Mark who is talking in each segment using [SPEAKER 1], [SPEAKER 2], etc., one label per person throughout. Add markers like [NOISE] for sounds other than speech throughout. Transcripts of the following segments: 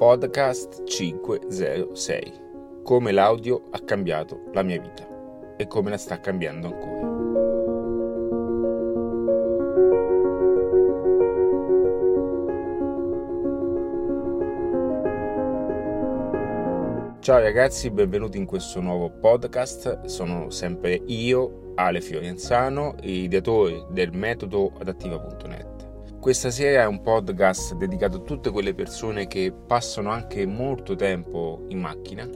[SPEAKER 1] Podcast 506. Come l'audio ha cambiato la mia vita e come la sta cambiando ancora. Ciao ragazzi, benvenuti in questo nuovo podcast. Sono sempre io, Ale Fiorenzano, ideatore del metodo adattiva.net. Questa sera è un podcast dedicato a tutte quelle persone che passano anche molto tempo in macchina.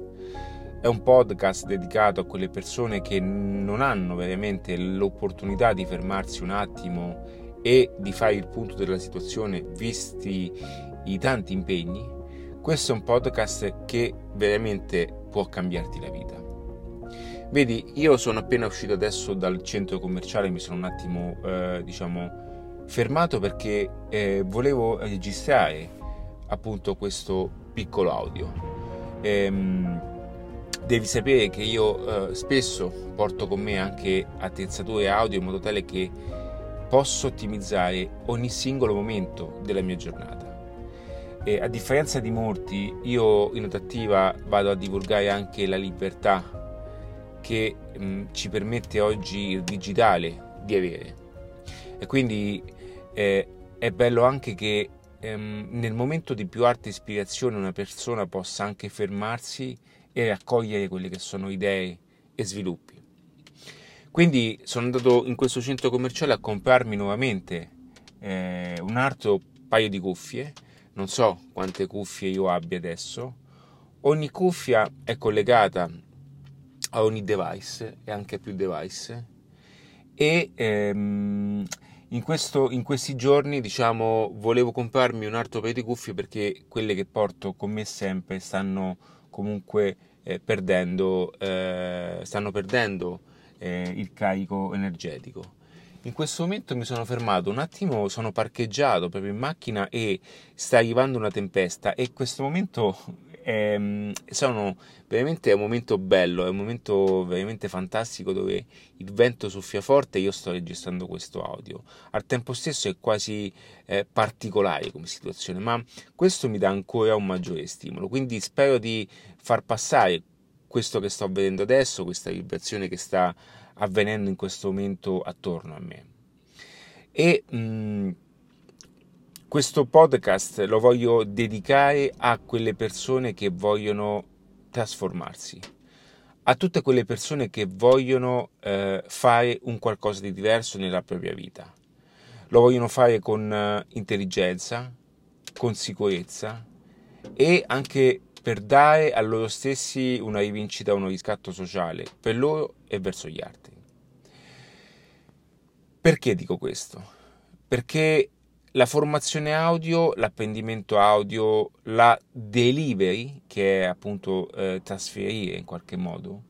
[SPEAKER 1] È un podcast dedicato a quelle persone che non hanno veramente l'opportunità di fermarsi un attimo e di fare il punto della situazione visti i tanti impegni. Questo è un podcast che veramente può cambiarti la vita. Vedi, io sono appena uscito adesso dal centro commerciale, mi sono un attimo, eh, diciamo, fermato perché eh, volevo registrare appunto questo piccolo audio. Ehm, devi sapere che io eh, spesso porto con me anche attrezzature audio in modo tale che posso ottimizzare ogni singolo momento della mia giornata. E a differenza di molti, io in adattiva vado a divulgare anche la libertà che mh, ci permette oggi il digitale di avere. E quindi eh, è bello anche che ehm, nel momento di più alta ispirazione una persona possa anche fermarsi e raccogliere quelle che sono idee e sviluppi. Quindi sono andato in questo centro commerciale a comprarmi nuovamente eh, un altro paio di cuffie, non so quante cuffie io abbia adesso, ogni cuffia è collegata a ogni device e anche a più device. E ehm, in, questo, in, questi giorni, diciamo, volevo comprarmi un altro paio di cuffie perché quelle che porto con me sempre stanno comunque eh, perdendo, eh, stanno perdendo eh, il carico energetico. In questo momento mi sono fermato un attimo, sono parcheggiato proprio in macchina e sta arrivando una tempesta e questo momento ehm, sono veramente un momento bello, è un momento veramente fantastico dove il vento soffia forte e io sto registrando questo audio. Al tempo stesso è quasi eh, particolare come situazione, ma questo mi dà ancora un maggiore stimolo, quindi spero di far passare questo che sto vedendo adesso, questa vibrazione che sta avvenendo in questo momento attorno a me. E mh, mm, questo podcast lo voglio dedicare a quelle persone che vogliono trasformarsi, a tutte quelle persone che vogliono eh, fare un qualcosa di diverso nella propria vita. Lo vogliono fare con uh, intelligenza, con sicurezza e anche per dare a loro stessi una rivincita, uno riscatto sociale per loro e verso gli altri. Perché dico questo? Perché la formazione audio, l'apprendimento audio, la delivery, che è appunto eh, trasferire in qualche modo,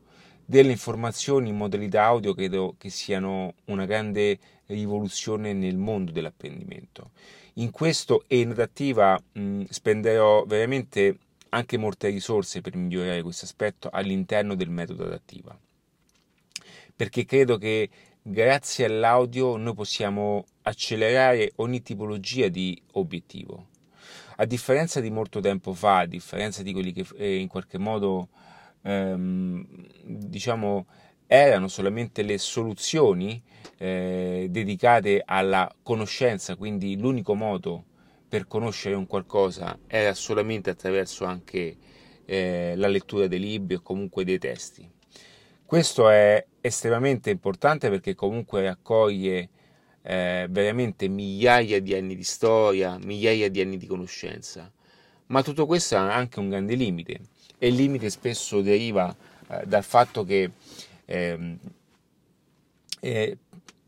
[SPEAKER 1] delle informazioni in modalità audio credo che siano una grande rivoluzione nel mondo dell'apprendimento. In questo e in adattiva mh, spenderò veramente anche molte risorse per migliorare questo aspetto all'interno del metodo adattiva. Perché credo che grazie all'audio noi possiamo accelerare ogni tipologia di obiettivo. A differenza di molto tempo fa, a differenza di quelli che eh, in qualche modo ehm, diciamo erano solamente le soluzioni eh, dedicate alla conoscenza, quindi l'unico modo per conoscere un qualcosa era solamente attraverso anche eh, la lettura dei libri o comunque dei testi. Questo è estremamente importante perché comunque raccoglie eh, veramente migliaia di anni di storia, migliaia di anni di conoscenza. Ma tutto questo ha anche un grande limite e il limite spesso deriva eh, dal fatto che ehm, eh,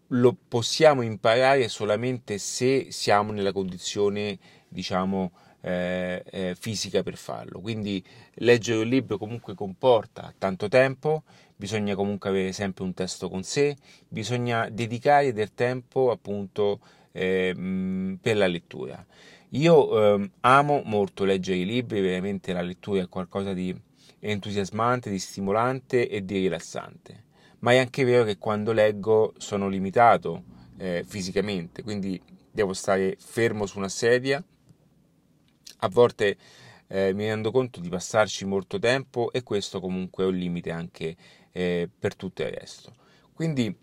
[SPEAKER 1] lo possiamo imparare solamente se siamo nella condizione, diciamo, eh, eh, fisica per farlo. Quindi leggere un libro comunque comporta tanto tempo, bisogna comunque avere sempre un testo con sé, bisogna dedicare del tempo appunto eh, per la lettura. Io eh, amo molto leggere i libri, veramente la lettura è qualcosa di entusiasmante, di stimolante e di rilassante, ma è anche vero che quando leggo sono limitato eh, fisicamente, quindi devo stare fermo su una sedia, a volte eh, mi rendo conto di passarci molto tempo e questo comunque è un limite anche eh, per tutto il resto. Quindi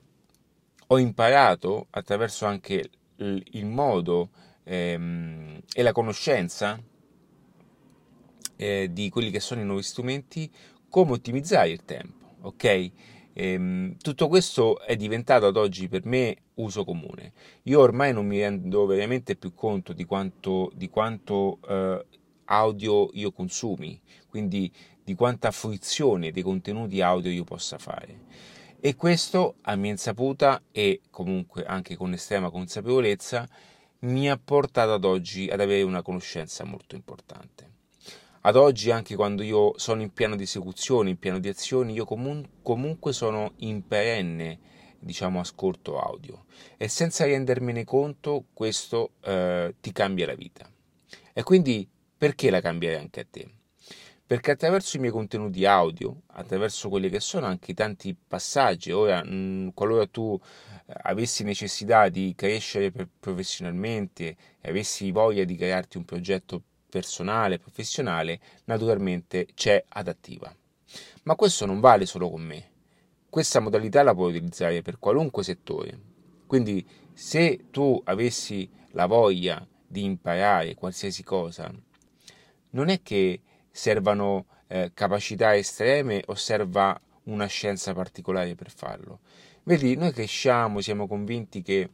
[SPEAKER 1] ho imparato attraverso anche il, modo ehm, e la conoscenza eh, di quelli che sono i nuovi strumenti, come ottimizzare il tempo, ok? Ehm, tutto questo è diventato ad oggi per me uso comune. Io ormai non mi rendo veramente più conto di quanto, di quanto eh, audio io consumi, quindi di quanta fruizione dei contenuti audio io possa fare. E questo, a mia insaputa e comunque anche con estrema consapevolezza, mi ha portato ad oggi ad avere una conoscenza molto importante. Ad oggi, anche quando io sono in piano di esecuzione, in piano di azioni, io comun- comunque sono in perenne, diciamo, ascolto audio. E senza rendermene conto, questo eh, ti cambia la vita. E quindi, perché la cambierei anche a te? Perché attraverso i miei contenuti audio, attraverso quelli che sono anche i tanti passaggi, ora, mh, qualora tu eh, avessi necessità di crescere professionalmente e avessi voglia di crearti un progetto personale, professionale, naturalmente c'è adattiva. Ma questo non vale solo con me. Questa modalità la puoi utilizzare per qualunque settore. Quindi se tu avessi la voglia di imparare qualsiasi cosa, non è che servano eh, capacità estreme o serva una scienza particolare per farlo. Vedi, noi cresciamo, siamo convinti che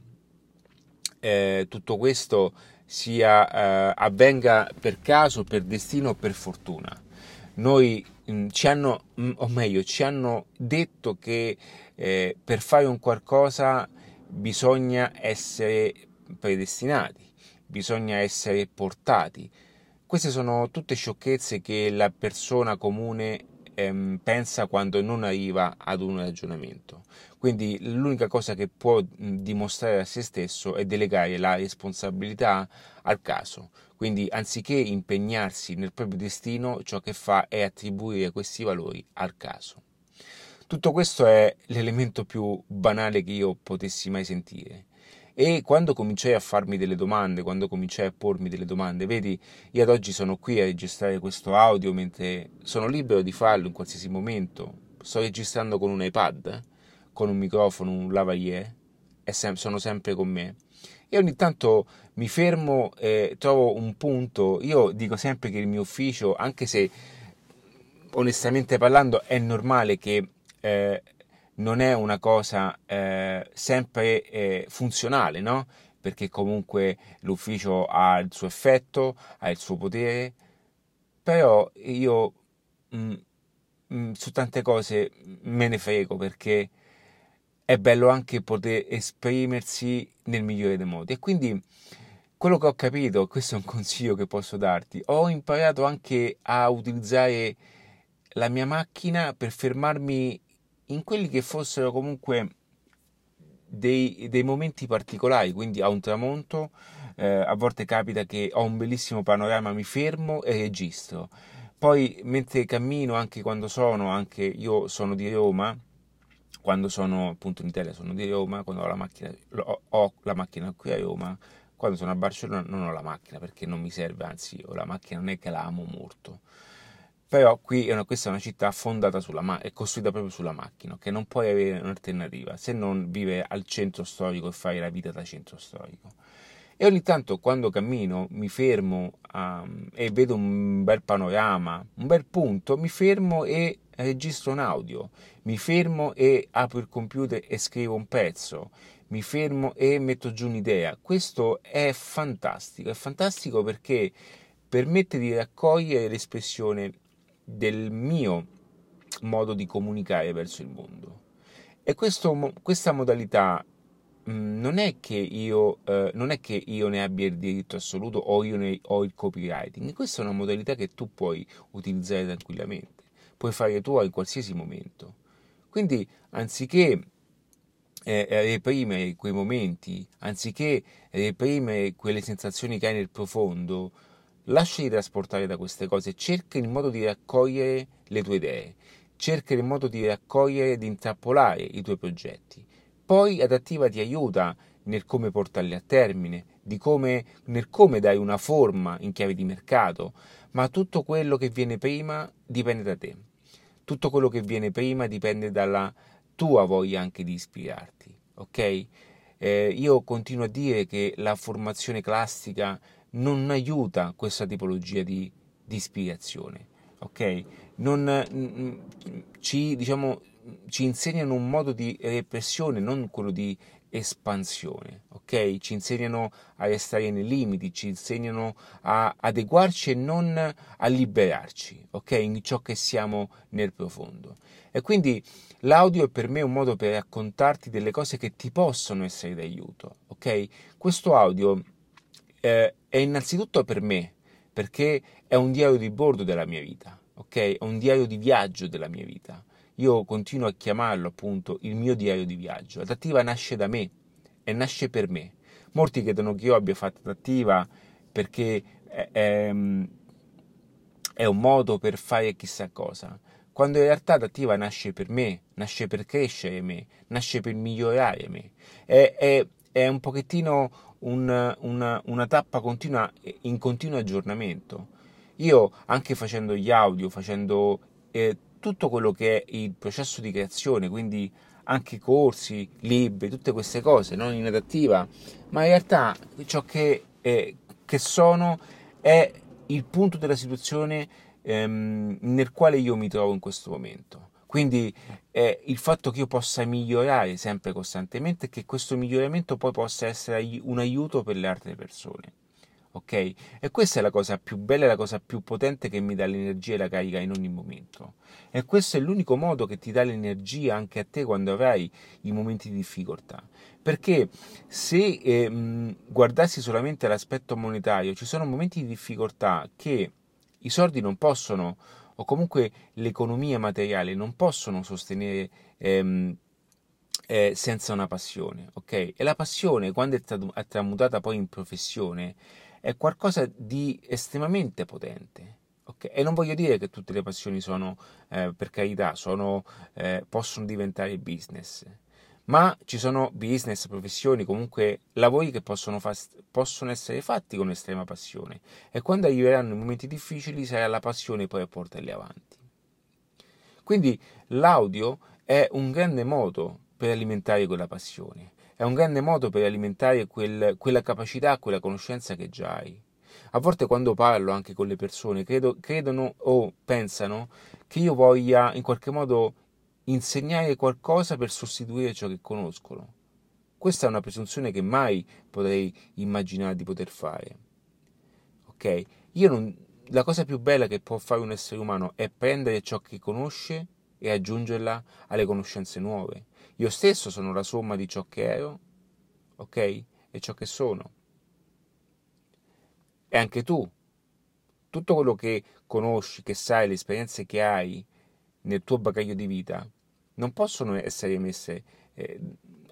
[SPEAKER 1] eh, tutto questo sia, eh, avvenga per caso, per destino o per fortuna. Noi mh, mm, ci hanno, mh, mm, o meglio, ci hanno detto che eh, per fare un qualcosa bisogna essere predestinati, bisogna essere portati. Queste sono tutte sciocchezze che la persona comune ehm, pensa quando non arriva ad un ragionamento. Quindi l'unica cosa che può dimostrare a se stesso è delegare la responsabilità al caso. Quindi anziché impegnarsi nel proprio destino, ciò che fa è attribuire questi valori al caso. Tutto questo è l'elemento più banale che io potessi mai sentire. E quando cominciai a farmi delle domande, quando cominciai a pormi delle domande, vedi, io ad oggi sono qui a registrare questo audio mentre sono libero di farlo in qualsiasi momento. Sto registrando con un iPad con un microfono, un lavalier, e sem- sono sempre con me. E ogni tanto mi fermo e trovo un punto. Io dico sempre che il mio ufficio, anche se onestamente parlando è normale che eh, non è una cosa eh, sempre eh, funzionale, no? Perché comunque l'ufficio ha il suo effetto, ha il suo potere, però io mh, mm, mh, mm, su tante cose me ne frego perché è bello anche poter esprimersi nel migliore dei modi. E quindi quello che ho capito, questo è un consiglio che posso darti, ho imparato anche a utilizzare la mia macchina per fermarmi in quelli che fossero comunque dei, dei momenti particolari, quindi a un tramonto, eh, a volte capita che ho un bellissimo panorama, mi fermo e registro. Poi mentre cammino, anche quando sono, anche io sono di Roma, quando sono appunto in Italia sono di Roma, quando ho la macchina, ho, ho la macchina qui a Roma, quando sono a Barcellona non ho la macchina perché non mi serve, anzi ho la macchina non è che la amo molto. Però qui è una, questa è una città fondata sulla macchina, è costruita proprio sulla macchina, che non puoi avere un'alternativa se non vivere al centro storico e fare la vita da centro storico. E ogni tanto quando cammino mi fermo um, e vedo un bel panorama, un bel punto, mi fermo e registro un audio, mi fermo e apro il computer e scrivo un pezzo, mi fermo e metto giù un'idea. Questo è fantastico, è fantastico perché permette di raccogliere l'espressione del mio modo di comunicare verso il mondo. E questo, questa modalità mm, non è, che io, eh, non è che io ne abbia il diritto assoluto o io ne ho il copywriting, questa è una modalità che tu puoi utilizzare tranquillamente puoi fare tua in qualsiasi momento. Quindi, anziché eh, reprimere quei momenti, anziché reprimere quelle sensazioni che hai nel profondo, lasciati trasportare da queste cose, cerca il modo di raccogliere le tue idee, cerca il modo di raccogliere, di intrappolare i tuoi progetti. Poi Adattiva ti aiuta nel come portarli a termine, come, nel come dai una forma in chiave di mercato, ma tutto quello che viene prima dipende da te. Tutto quello che viene prima dipende dalla tua voglia anche di ispirarti, ok? Eh, io continuo a dire che la formazione classica non aiuta questa tipologia di, di ispirazione, ok? Non, mm, ci, diciamo, ci insegnano un modo di repressione, non quello di espansione, ok? Ci insegnano a restare nei limiti, ci insegnano a adeguarci e non a liberarci, ok? In ciò che siamo nel profondo. E quindi l'audio è per me un modo per raccontarti delle cose che ti possono essere d'aiuto, ok? Questo audio eh, è innanzitutto per me, perché è un diario di bordo della mia vita, ok? È un diario di viaggio della mia vita io continuo a chiamarlo appunto il mio diario di viaggio. Adattiva nasce da me e nasce per me. Molti credono che io abbia fatto adattiva perché è, è, è un modo per fare chissà cosa, quando in realtà adattiva nasce per me, nasce per crescere me, nasce per migliorare me. È, è, è un pochettino un, una, una tappa continua, in continuo aggiornamento. Io anche facendo gli audio, facendo eh, tutto quello che è il processo di creazione, quindi anche corsi, libri, tutte queste cose, non inadattiva, ma in realtà ciò che, è, che sono è il punto della situazione ehm, nel quale io mi trovo in questo momento. Quindi eh, il fatto che io possa migliorare sempre costantemente e che questo miglioramento poi possa essere un aiuto per le altre persone ok? E questa è la cosa più bella la cosa più potente che mi dà l'energia e la carica in ogni momento. E questo è l'unico modo che ti dà l'energia anche a te quando avrai i momenti di difficoltà. Perché se eh, guardassi solamente l'aspetto monetario, ci sono momenti di difficoltà che i soldi non possono, o comunque l'economia materiale non possono sostenere ehm, eh, senza una passione, ok? E la passione, quando è tramutata poi in professione, è qualcosa di estremamente potente. Okay? E non voglio dire che tutte le passioni sono, eh, per carità, sono, eh, possono diventare business, ma ci sono business, professioni, comunque lavori che possono, fa- possono essere fatti con estrema passione e quando arriveranno i momenti difficili sarà la passione poi a portarli avanti. Quindi l'audio è un grande modo per alimentare quella passione è un grande modo per alimentare quel, quella capacità, quella conoscenza che già hai. A volte quando parlo anche con le persone credo, credono o pensano che io voglia in qualche modo insegnare qualcosa per sostituire ciò che conoscono. Questa è una presunzione che mai potrei immaginare di poter fare. Ok? Non, la cosa più bella che può fare un essere umano è prendere ciò che conosce e aggiungerla alle conoscenze nuove. Io stesso sono la somma di ciò che ero, ok? E ciò che sono. E anche tu. Tutto quello che conosci, che sai, le esperienze che hai nel tuo bagaglio di vita, non possono essere messe eh,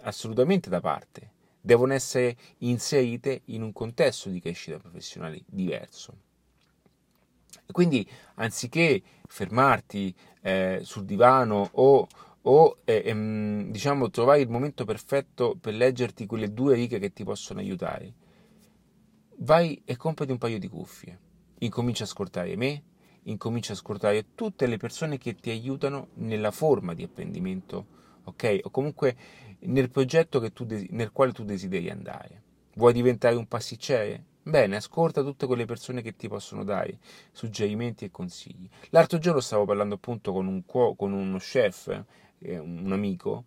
[SPEAKER 1] assolutamente da parte. Devono essere inserite in un contesto di crescita professionale diverso. Quindi, anziché fermarti eh, sul divano o o eh, ehm, diciamo trovare il momento perfetto per leggerti quelle due righe che ti possono aiutare, vai e comprati un paio di cuffie, incomincia a ascoltare me, incomincia a ascoltare tutte le persone che ti aiutano nella forma di apprendimento, ok? O comunque nel progetto tu, nel quale tu desideri andare. Vuoi diventare un pasticcere? Bene, ascolta tutte quelle persone che ti possono dare suggerimenti e consigli. L'altro giorno stavo parlando appunto con, un, con uno chef eh, un amico,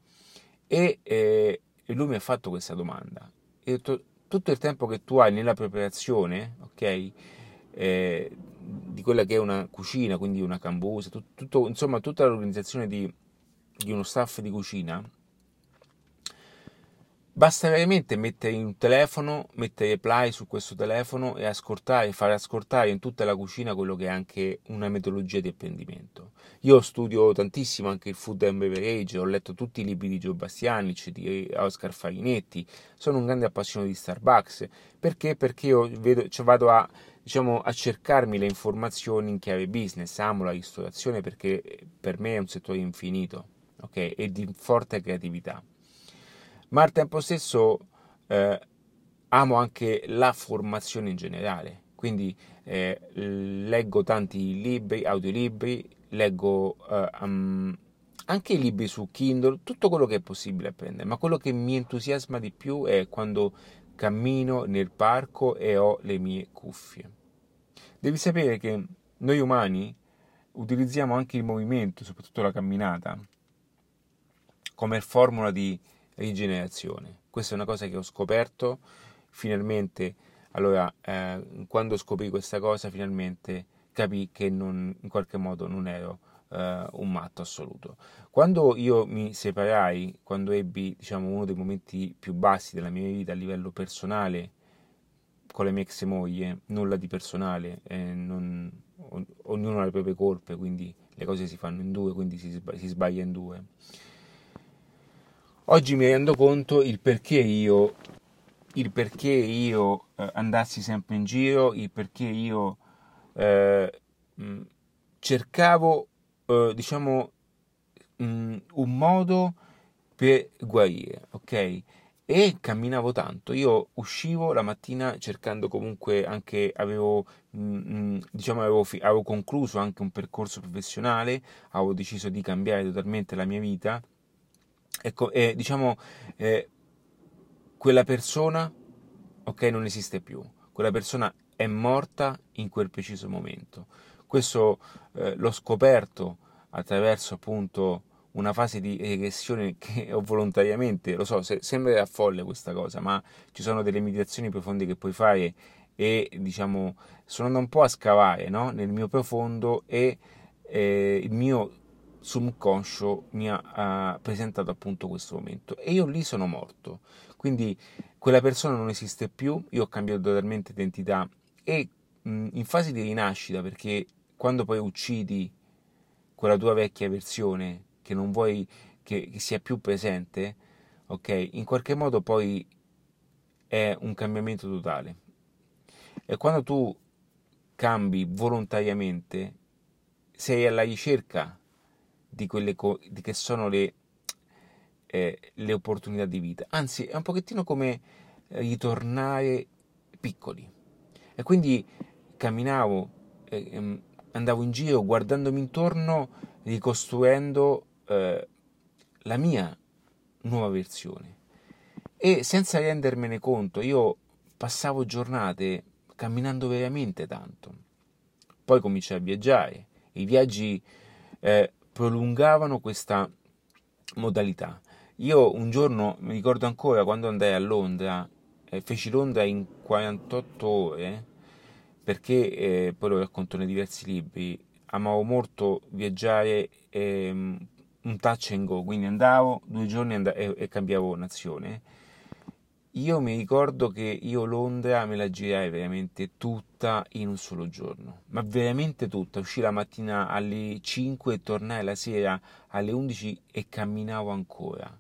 [SPEAKER 1] e, eh, lui mi ha fatto questa domanda. E detto, tutto il tempo che tu hai nella preparazione, ok, eh, di quella che è una cucina, quindi una cambusa, tutto, tutto, insomma tutta l'organizzazione di, di uno staff di cucina, Basta veramente mettere un telefono, mettere play su questo telefono e ascoltare, fare ascoltare in tutta la cucina quello che è anche una metodologia di apprendimento. Io studio tantissimo anche il food and beverage, ho letto tutti i libri di Gio Bastianic, di Oscar Farinetti, sono un grande appassionato di Starbucks. Perché? Perché io vedo, cioè vado a, diciamo, a cercarmi le informazioni in chiave business, amo la ristorazione perché per me è un settore infinito okay? e di forte creatività. Ma al tempo stesso eh, amo anche la formazione in generale, quindi eh, leggo tanti libri, audiolibri, leggo eh, um, anche i libri su Kindle, tutto quello che è possibile apprendere, ma quello che mi entusiasma di più è quando cammino nel parco e ho le mie cuffie. Devi sapere che noi umani utilizziamo anche il movimento, soprattutto la camminata, come formula di rigenerazione. Questa è una cosa che ho scoperto finalmente. Allora, eh, quando scoprì questa cosa, finalmente capì che non, in qualche modo non ero eh, un matto assoluto. Quando io mi separai, quando ebbi diciamo, uno dei momenti più bassi della mia vita a livello personale con la mia ex moglie, nulla di personale, eh, non, ognuno ha le proprie colpe, quindi le cose si fanno in due, quindi si, si sbaglia in due. Oggi mi rendo conto il perché io, il perché io eh, andassi sempre in giro, il perché io eh, cercavo eh, diciamo, mh, mm, un modo per guarire, ok? E camminavo tanto, io uscivo la mattina cercando comunque anche, avevo, mh, mm, mm, diciamo, avevo, avevo concluso anche un percorso professionale, avevo deciso di cambiare totalmente la mia vita, ecco, e diciamo, eh, quella persona, ok, non esiste più, quella persona è morta in quel preciso momento. Questo eh, l'ho scoperto attraverso appunto una fase di regressione che [LAUGHS] ho volontariamente, lo so, se, sembra folle questa cosa, ma ci sono delle meditazioni profonde che puoi fare e diciamo sono andato un po' a scavare no? nel mio profondo e eh, il mio subconscio mi ha, uh, presentato appunto questo momento e io lì sono morto quindi quella persona non esiste più io ho cambiato totalmente identità e mh, in fase di rinascita perché quando poi uccidi quella tua vecchia versione che non vuoi che, che sia più presente, ok, in qualche modo poi è un cambiamento totale. E quando tu cambi volontariamente, sei alla ricerca di quelle co- di che sono le, eh, le opportunità di vita. Anzi, è un pochettino come ritornare piccoli. E quindi camminavo, eh, andavo in giro guardandomi intorno, ricostruendo eh, la mia nuova versione. E senza rendermene conto, io passavo giornate camminando veramente tanto. Poi cominciai a viaggiare. I viaggi eh, prolungavano questa modalità. Io un giorno, mi ricordo ancora, quando andai a Londra, eh, feci Londra in 48 ore, perché eh, poi lo racconto nei diversi libri, amavo molto viaggiare ehm, un touch and go, quindi andavo due giorni and- e-, e cambiavo nazione. Io mi ricordo che io Londra me la girai veramente tutta in un solo giorno, ma veramente tutta. Uscì la mattina alle 5 e tornai la sera alle 11 e camminavo ancora.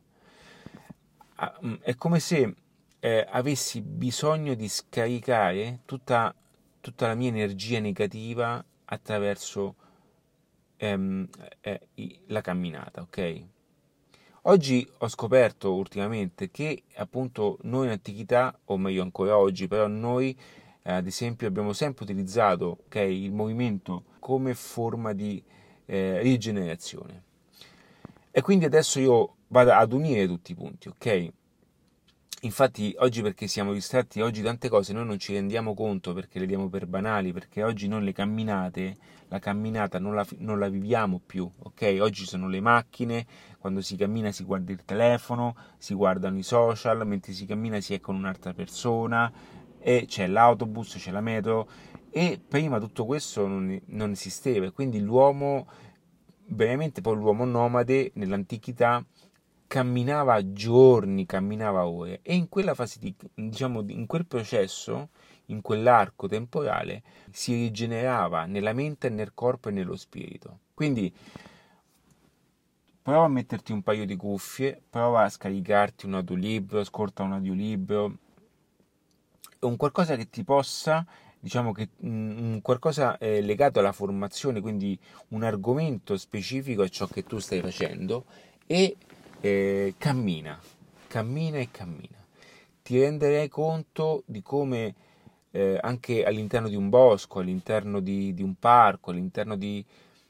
[SPEAKER 1] Ah, mm, è come se eh, avessi bisogno di scaricare tutta tutta la mia energia negativa attraverso ehm, eh, la camminata, ok? Oggi ho scoperto ultimamente che appunto noi in antichità, o meglio ancora oggi, però noi eh, ad esempio abbiamo sempre utilizzato okay, il movimento come forma di eh, rigenerazione. E quindi adesso io vado ad unire tutti i punti, ok? Infatti oggi perché siamo distratti, oggi tante cose noi non ci rendiamo conto perché le diamo per banali, perché oggi noi le camminate, la camminata non la, non la viviamo più, ok? Oggi sono le macchine, quando si cammina si guarda il telefono, si guardano i social, mentre si cammina si è con un'altra persona e c'è l'autobus, c'è la metro e prima tutto questo non, non esisteva, quindi l'uomo, veramente poi l'uomo nomade nell'antichità camminava giorni, camminava ore e in quella fase di, diciamo, in quel processo, in quell'arco temporale, si rigenerava nella mente, nel corpo e nello spirito. Quindi prova a metterti un paio di cuffie, prova a scaricarti un audiolibro, ascolta un audiolibro, un qualcosa che ti possa diciamo che un qualcosa eh, legato alla formazione, quindi un argomento specifico a ciò che tu stai facendo e eh, cammina, cammina e cammina. ti renderai conto di come eh, anche all'interno di un bosco, all'interno di, di un parco, all'interno di,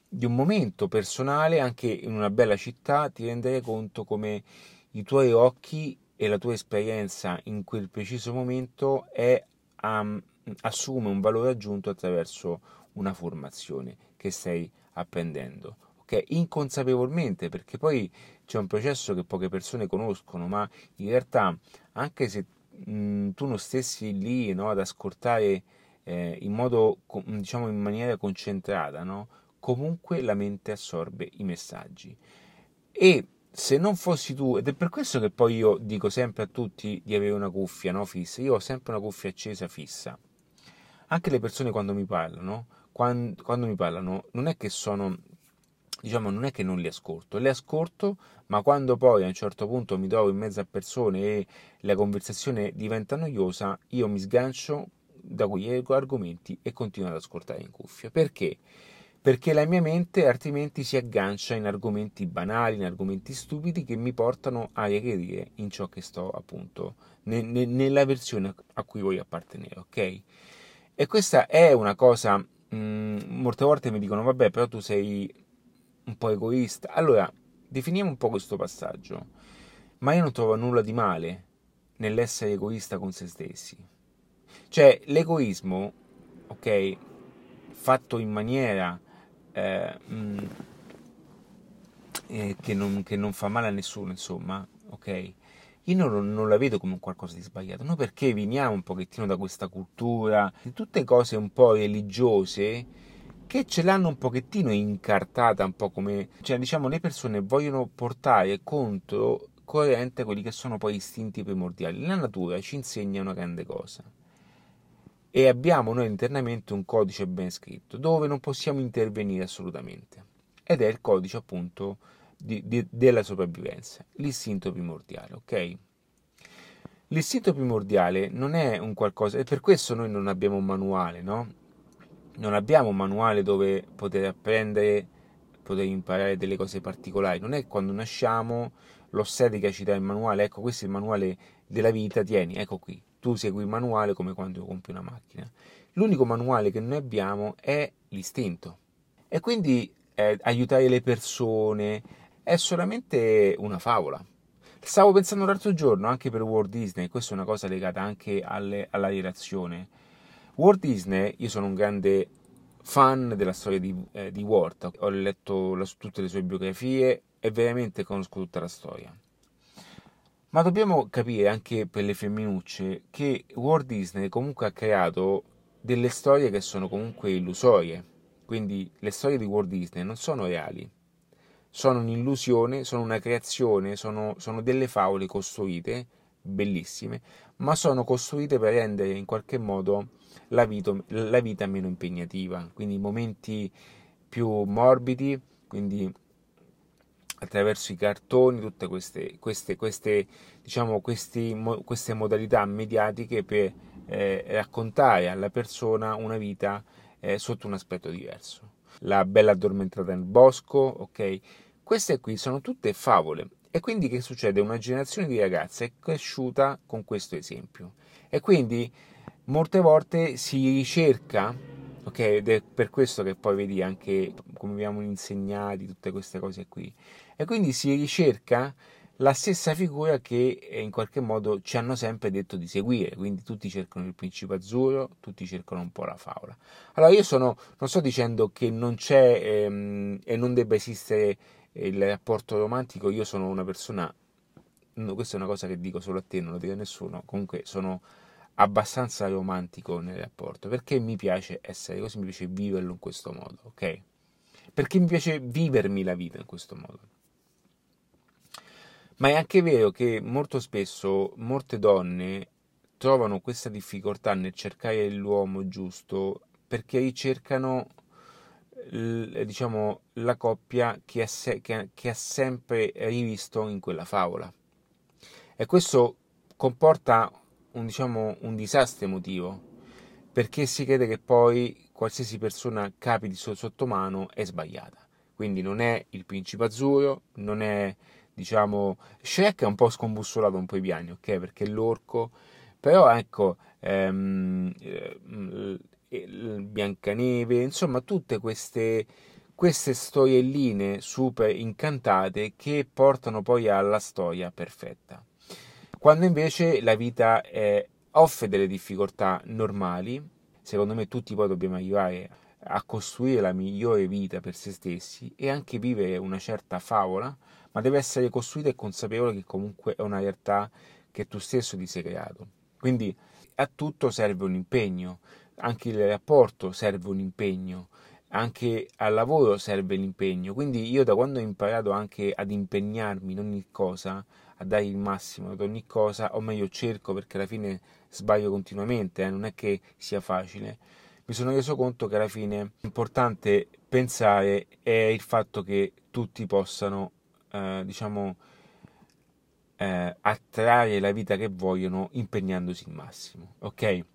[SPEAKER 1] di, un momento personale, anche in una bella città, ti renderai conto come i tuoi occhi e la tua esperienza in quel preciso momento è, um, assume un valore aggiunto attraverso una formazione che stai apprendendo. Okay? Inconsapevolmente, perché poi c'è un processo che poche persone conoscono, ma in realtà anche se mh, tu non stessi lì no, ad ascoltare eh, in modo, diciamo, in maniera concentrata, no? comunque la mente assorbe i messaggi. E se non fossi tu, ed è per questo che poi io dico sempre a tutti di avere una cuffia no, fissa, io ho sempre una cuffia accesa fissa. Anche le persone quando mi parlano, quando, quando mi parlano, non è che sono diciamo non è che non li ascolto, le ascolto, ma quando poi a un certo punto mi trovo in mezzo a persone e la conversazione diventa noiosa, io mi sgancio da quegli argomenti e continuo ad ascoltare in cuffia. Perché? Perché la mia mente altrimenti si aggancia in argomenti banali, in argomenti stupidi che mi portano a regredire in ciò che sto appunto ne, ne, nella versione a cui voglio appartenere, ok? E questa è una cosa, mm, molte volte mi dicono, vabbè, però tu sei un po' egoista. Allora, definiamo un po' questo passaggio. Ma io non trovo nulla di male nell'essere egoista con se stessi. Cioè, l'egoismo, ok, fatto in maniera eh, mh, mm, eh, che, non, che, non, fa male a nessuno, insomma, ok? Io non, non, la vedo come qualcosa di sbagliato, no perché veniamo un pochettino da questa cultura, di tutte cose un po' religiose che ce l'hanno un pochettino incartata, un po' come, cioè diciamo le persone vogliono portare contro corrente quelli che sono poi istinti primordiali. La natura ci insegna una grande cosa e abbiamo noi internamente un codice ben scritto dove non possiamo intervenire assolutamente ed è il codice appunto di, di, della sopravvivenza, l'istinto primordiale, ok? L'istinto primordiale non è un qualcosa, e per questo noi non abbiamo un manuale, no? Non abbiamo un manuale dove poter apprendere, poter imparare delle cose particolari. Non è quando nasciamo l'ostetrica ci dà il manuale, ecco questo è il manuale della vita, tieni, ecco qui, tu segui il manuale come quando compri una macchina. L'unico manuale che noi abbiamo è l'istinto. E quindi eh, aiutare le persone è solamente una favola. Stavo pensando l'altro giorno anche per Walt Disney, questa è una cosa legata anche alle, alla relazione Walt Disney, io sono un grande fan della storia di, eh, di Walt, ho letto la, tutte le sue biografie e veramente conosco tutta la storia. Ma dobbiamo capire anche per le femminucce che Walt Disney comunque ha creato delle storie che sono comunque illusorie. Quindi le storie di Walt Disney non sono reali, sono un'illusione, sono una creazione, sono, sono delle favole costruite, bellissime, ma sono costruite per rendere in qualche modo la vita, la vita meno impegnativa, quindi momenti più morbidi, quindi attraverso i cartoni, tutte queste, queste, queste, diciamo, questi, queste modalità mediatiche per eh, raccontare alla persona una vita eh, sotto un aspetto diverso. La bella addormentata nel bosco, ok? Queste qui sono tutte favole. E quindi che succede? Una generazione di ragazze è cresciuta con questo esempio. E quindi molte volte si ricerca, ok, ed è per questo che poi vedi anche come abbiamo insegnati tutte queste cose qui, e quindi si ricerca la stessa figura che in qualche modo ci hanno sempre detto di seguire, quindi tutti cercano il principe azzurro, tutti cercano un po' la favola. Allora io sono, non sto dicendo che non c'è ehm, e non debba esistere il rapporto romantico, io sono una persona, no, questa è una cosa che dico solo a te, non lo dico a nessuno, comunque sono abbastanza romantico nel rapporto, perché mi piace essere così, mi piace viverlo in questo modo, ok? Perché mi piace vivermi la vita in questo modo. Ma è anche vero che molto spesso molte donne trovano questa difficoltà nel cercare l'uomo giusto perché ricercano diciamo, la coppia che ha, se- che, che ha sempre rivisto in quella favola. E questo comporta un, diciamo, un disastro emotivo, perché si crede che poi qualsiasi persona capiti sotto mano è sbagliata. Quindi non è il principe azzurro, non è diciamo, Shrek è un po' scombussolato un po' i piani, ok? Perché l'orco, però ecco, ehm, eh, Biancaneve, insomma, tutte queste, queste storielline super incantate che portano poi alla storia perfetta. Quando invece la vita è, offre delle difficoltà normali, secondo me tutti poi dobbiamo arrivare a costruire la migliore vita per se stessi e anche vivere una certa favola, ma deve essere costruita e consapevole che comunque è una realtà che tu stesso ti sei creato. Quindi a tutto serve un impegno, anche il rapporto serve un impegno, anche al lavoro serve l'impegno. Quindi io da quando ho imparato anche ad impegnarmi in ogni cosa, a dare il massimo ad ogni cosa, o meglio cerco perché alla fine sbaglio continuamente, eh, non è che sia facile mi sono reso conto che alla fine l'importante pensare è il fatto che tutti possano, eh, diciamo, eh, attrarre la vita che vogliono impegnandosi il massimo, ok?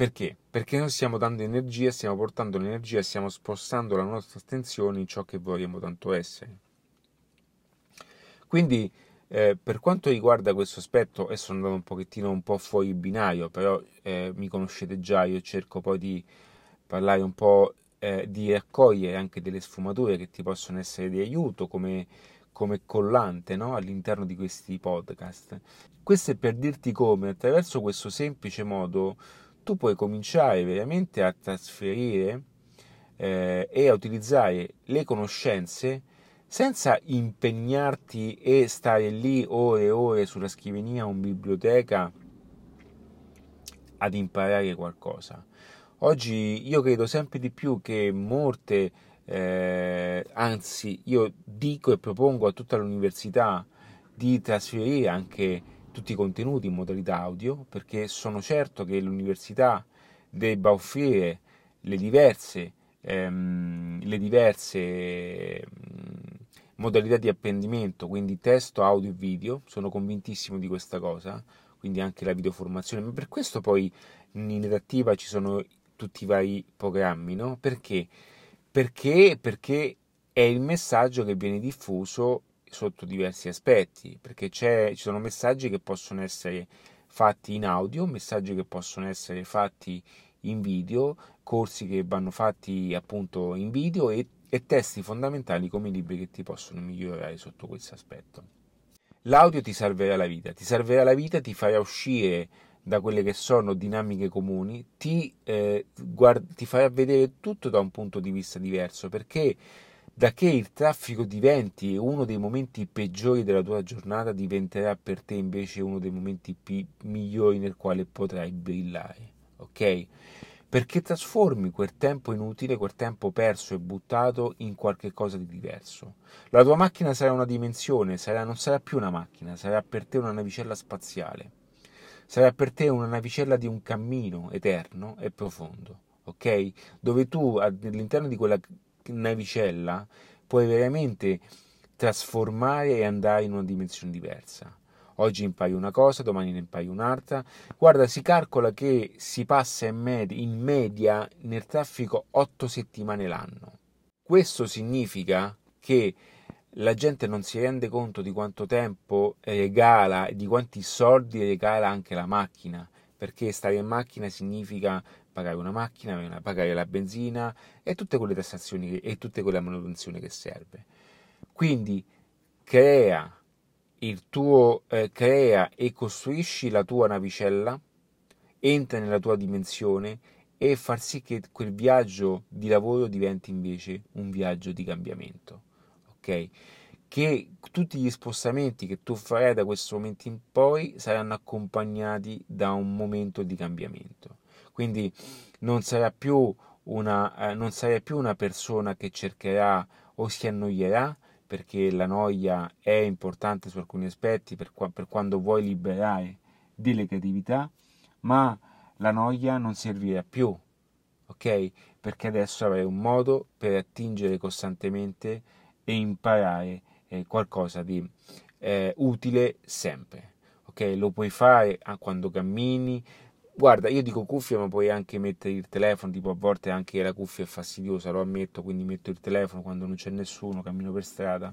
[SPEAKER 1] Perché? Perché noi stiamo dando energia, stiamo portando l'energia, stiamo spostando la nostra attenzione in ciò che vogliamo tanto essere. Quindi, eh, per quanto riguarda questo aspetto, e sono andato un pochettino un po' fuori binario, però eh, mi conoscete già, io cerco poi di parlare un po' eh, di raccogliere anche delle sfumature che ti possono essere di aiuto come, come collante no? all'interno di questi podcast. Questo è per dirti come attraverso questo semplice modo tu puoi cominciare veramente a trasferire eh, e a utilizzare le conoscenze senza impegnarti e stare lì ore e ore sulla scrivania o in biblioteca ad imparare qualcosa. Oggi io credo sempre di più che molte, eh, anzi io dico e propongo a tutta l'università di trasferire anche tutti i contenuti in modalità audio, perché sono certo che l'università debba offrire le diverse, ehm, le diverse modalità di apprendimento, quindi testo, audio e video, sono convintissimo di questa cosa, quindi anche la videoformazione, ma per questo poi in redattiva ci sono tutti i vari programmi, no? Perché? Perché, perché è il messaggio che viene diffuso sotto diversi aspetti, perché ci sono messaggi che possono essere fatti in audio, messaggi che possono essere fatti in video, corsi che vanno fatti appunto in video e, e testi fondamentali come libri che ti possono migliorare sotto questo aspetto. L'audio ti salverà la vita, ti salverà la vita, ti farà uscire da quelle che sono dinamiche comuni, ti, eh, guard- ti farà vedere tutto da un punto di vista diverso, perché da che il traffico diventi uno dei momenti peggiori della tua giornata, diventerà per te invece uno dei momenti pi- migliori nel quale potrai brillare, ok? Perché trasformi quel tempo inutile, quel tempo perso e buttato in qualche cosa di diverso. La tua macchina sarà una dimensione, sarà, non sarà più una macchina, sarà per te una navicella spaziale sarà per te una navicella di un cammino eterno e profondo, ok? Dove tu all'interno di quella navicella puoi veramente trasformare e andare in una dimensione diversa. Oggi impari una cosa, domani ne impari un'altra. Guarda, si calcola che si passa in media, in media nel traffico 8 settimane l'anno. Questo significa che la gente non si rende conto di quanto tempo regala e di quanti soldi regala anche la macchina, perché stare in macchina significa pagare una macchina, pagare la benzina e tutte quelle tassazioni e tutte quelle manutenzioni che serve. Quindi crea tuo eh, crea e costruisci la tua navicella, entra nella tua dimensione e far sì che quel viaggio di lavoro diventi invece un viaggio di cambiamento ok? Che tutti gli spostamenti che tu farai da questo momento in poi saranno accompagnati da un momento di cambiamento. Quindi non sarà più una, eh, non sarai più una persona che cercherà o si annoierà, perché la noia è importante su alcuni aspetti per, qua, per quando vuoi liberare delle creatività, ma la noia non servirà più, ok? Perché adesso avrai un modo per attingere costantemente e imparare eh, qualcosa di eh, utile sempre. Ok, lo puoi fare quando cammini. Guarda, io dico cuffia, ma puoi anche mettere il telefono, tipo a volte anche la cuffia è fastidiosa, lo ammetto, quindi metto il telefono quando non c'è nessuno, cammino per strada.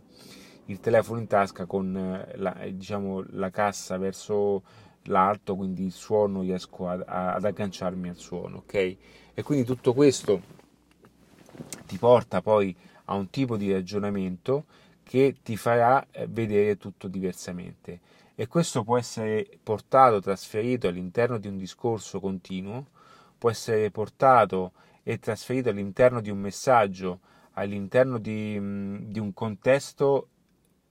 [SPEAKER 1] il telefono in tasca con eh, la, diciamo, la cassa verso l'alto, quindi il suono riesco ad, ad agganciarmi al suono, ok? E quindi tutto questo ti porta poi a un tipo di ragionamento che ti farà eh, vedere tutto diversamente e questo può essere portato, trasferito all'interno di un discorso continuo, può essere portato e trasferito all'interno di un messaggio, all'interno di, di un contesto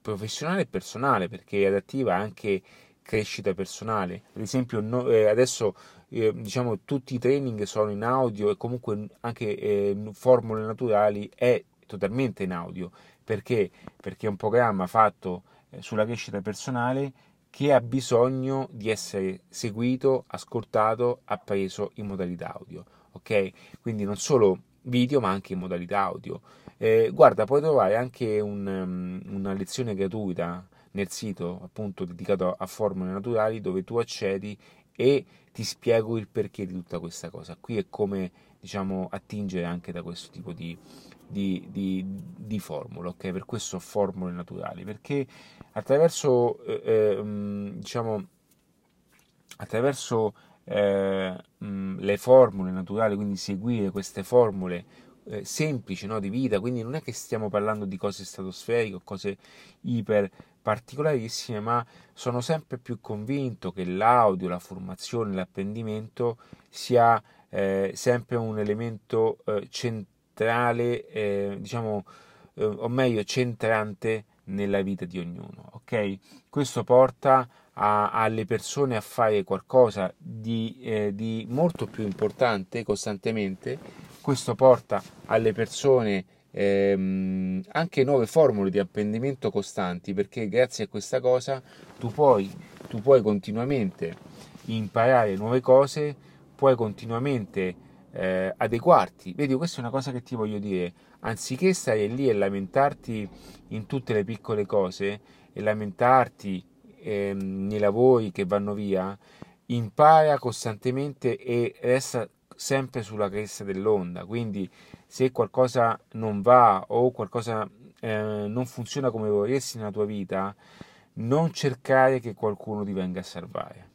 [SPEAKER 1] professionale e personale, perché adattiva anche crescita personale. Ad esempio, no, eh, adesso eh, diciamo tutti i training sono in audio e comunque anche eh, formule naturali è totalmente in audio. Perché? Perché è un programma fatto eh, sulla crescita personale che ha bisogno di essere seguito, ascoltato, appreso in modalità audio. Ok? Quindi non solo video ma anche in modalità audio. Eh, guarda, puoi trovare anche un, um, una lezione gratuita nel sito appunto dedicato a formule naturali dove tu accedi e ti spiego il perché di tutta questa cosa. Qui è come diciamo attingere anche da questo tipo di, di, di, di formule, ok? Per questo formule naturali, perché attraverso eh, eh, diciamo attraverso eh, le formule naturali, quindi seguire queste formule eh, semplici no, di vita, quindi non è che stiamo parlando di cose stratosferiche o cose iper particolarissime, ma sono sempre più convinto che l'audio, la formazione, l'apprendimento sia eh, sempre un elemento eh, centrale, eh, diciamo, eh, o meglio, centrante nella vita di ognuno. Ok? Questo porta a, alle persone a fare qualcosa di, eh, di molto più importante costantemente. Questo porta alle persone ehm, anche nuove formule di apprendimento costanti perché grazie a questa cosa tu puoi, tu puoi continuamente imparare nuove cose, puoi continuamente eh, adeguarti. Vedi, questa è una cosa che ti voglio dire. Anziché stare lì e lamentarti in tutte le piccole cose e lamentarti eh, nei lavori che vanno via, impara costantemente e resta sempre sulla cresta dell'onda. Quindi se qualcosa non va o qualcosa eh, non funziona come vorresti nella tua vita, non cercare che qualcuno ti venga a salvare.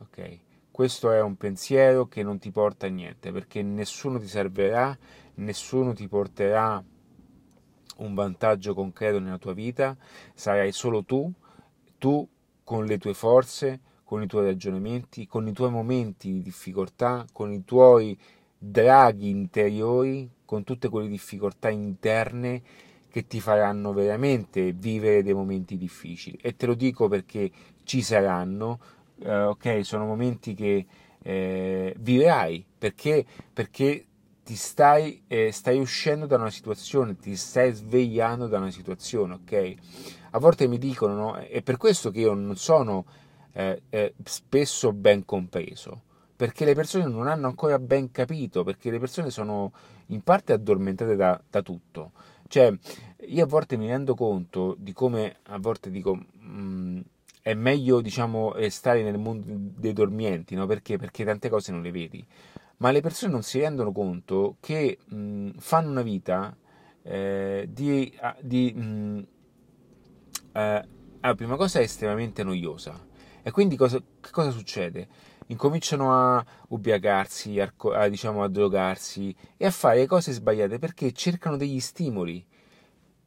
[SPEAKER 1] Ok? Questo è un pensiero che non ti porta a niente perché nessuno ti servirà, nessuno ti porterà un vantaggio concreto nella tua vita, sarai solo tu, tu con le tue forze, con i tuoi ragionamenti, con i tuoi momenti di difficoltà, con i tuoi draghi interiori, con tutte quelle difficoltà interne che ti faranno veramente vivere dei momenti difficili. E te lo dico perché ci saranno, eh, ok? Sono momenti che eh, vivrai perché, perché ti stai, eh, stai uscendo da una situazione, ti stai svegliando da una situazione, ok? A volte mi dicono, no? È per questo che io non sono eh, eh, spesso ben compreso, perché le persone non hanno ancora ben capito, perché le persone sono in parte addormentate da, da tutto. Cioè, io a volte mi rendo conto di come a volte dico... Mh, mm, è meglio diciamo eh, stare nel mondo dei dormienti, no? Perché? Perché tante cose non le vedi. Ma le persone non si rendono conto che mh, fanno una vita eh, di, di mh, eh, ah, prima cosa è estremamente noiosa. E quindi cosa, che cosa succede? Incominciano a ubriacarsi, a, a, diciamo, a drogarsi e a fare cose sbagliate perché cercano degli stimoli.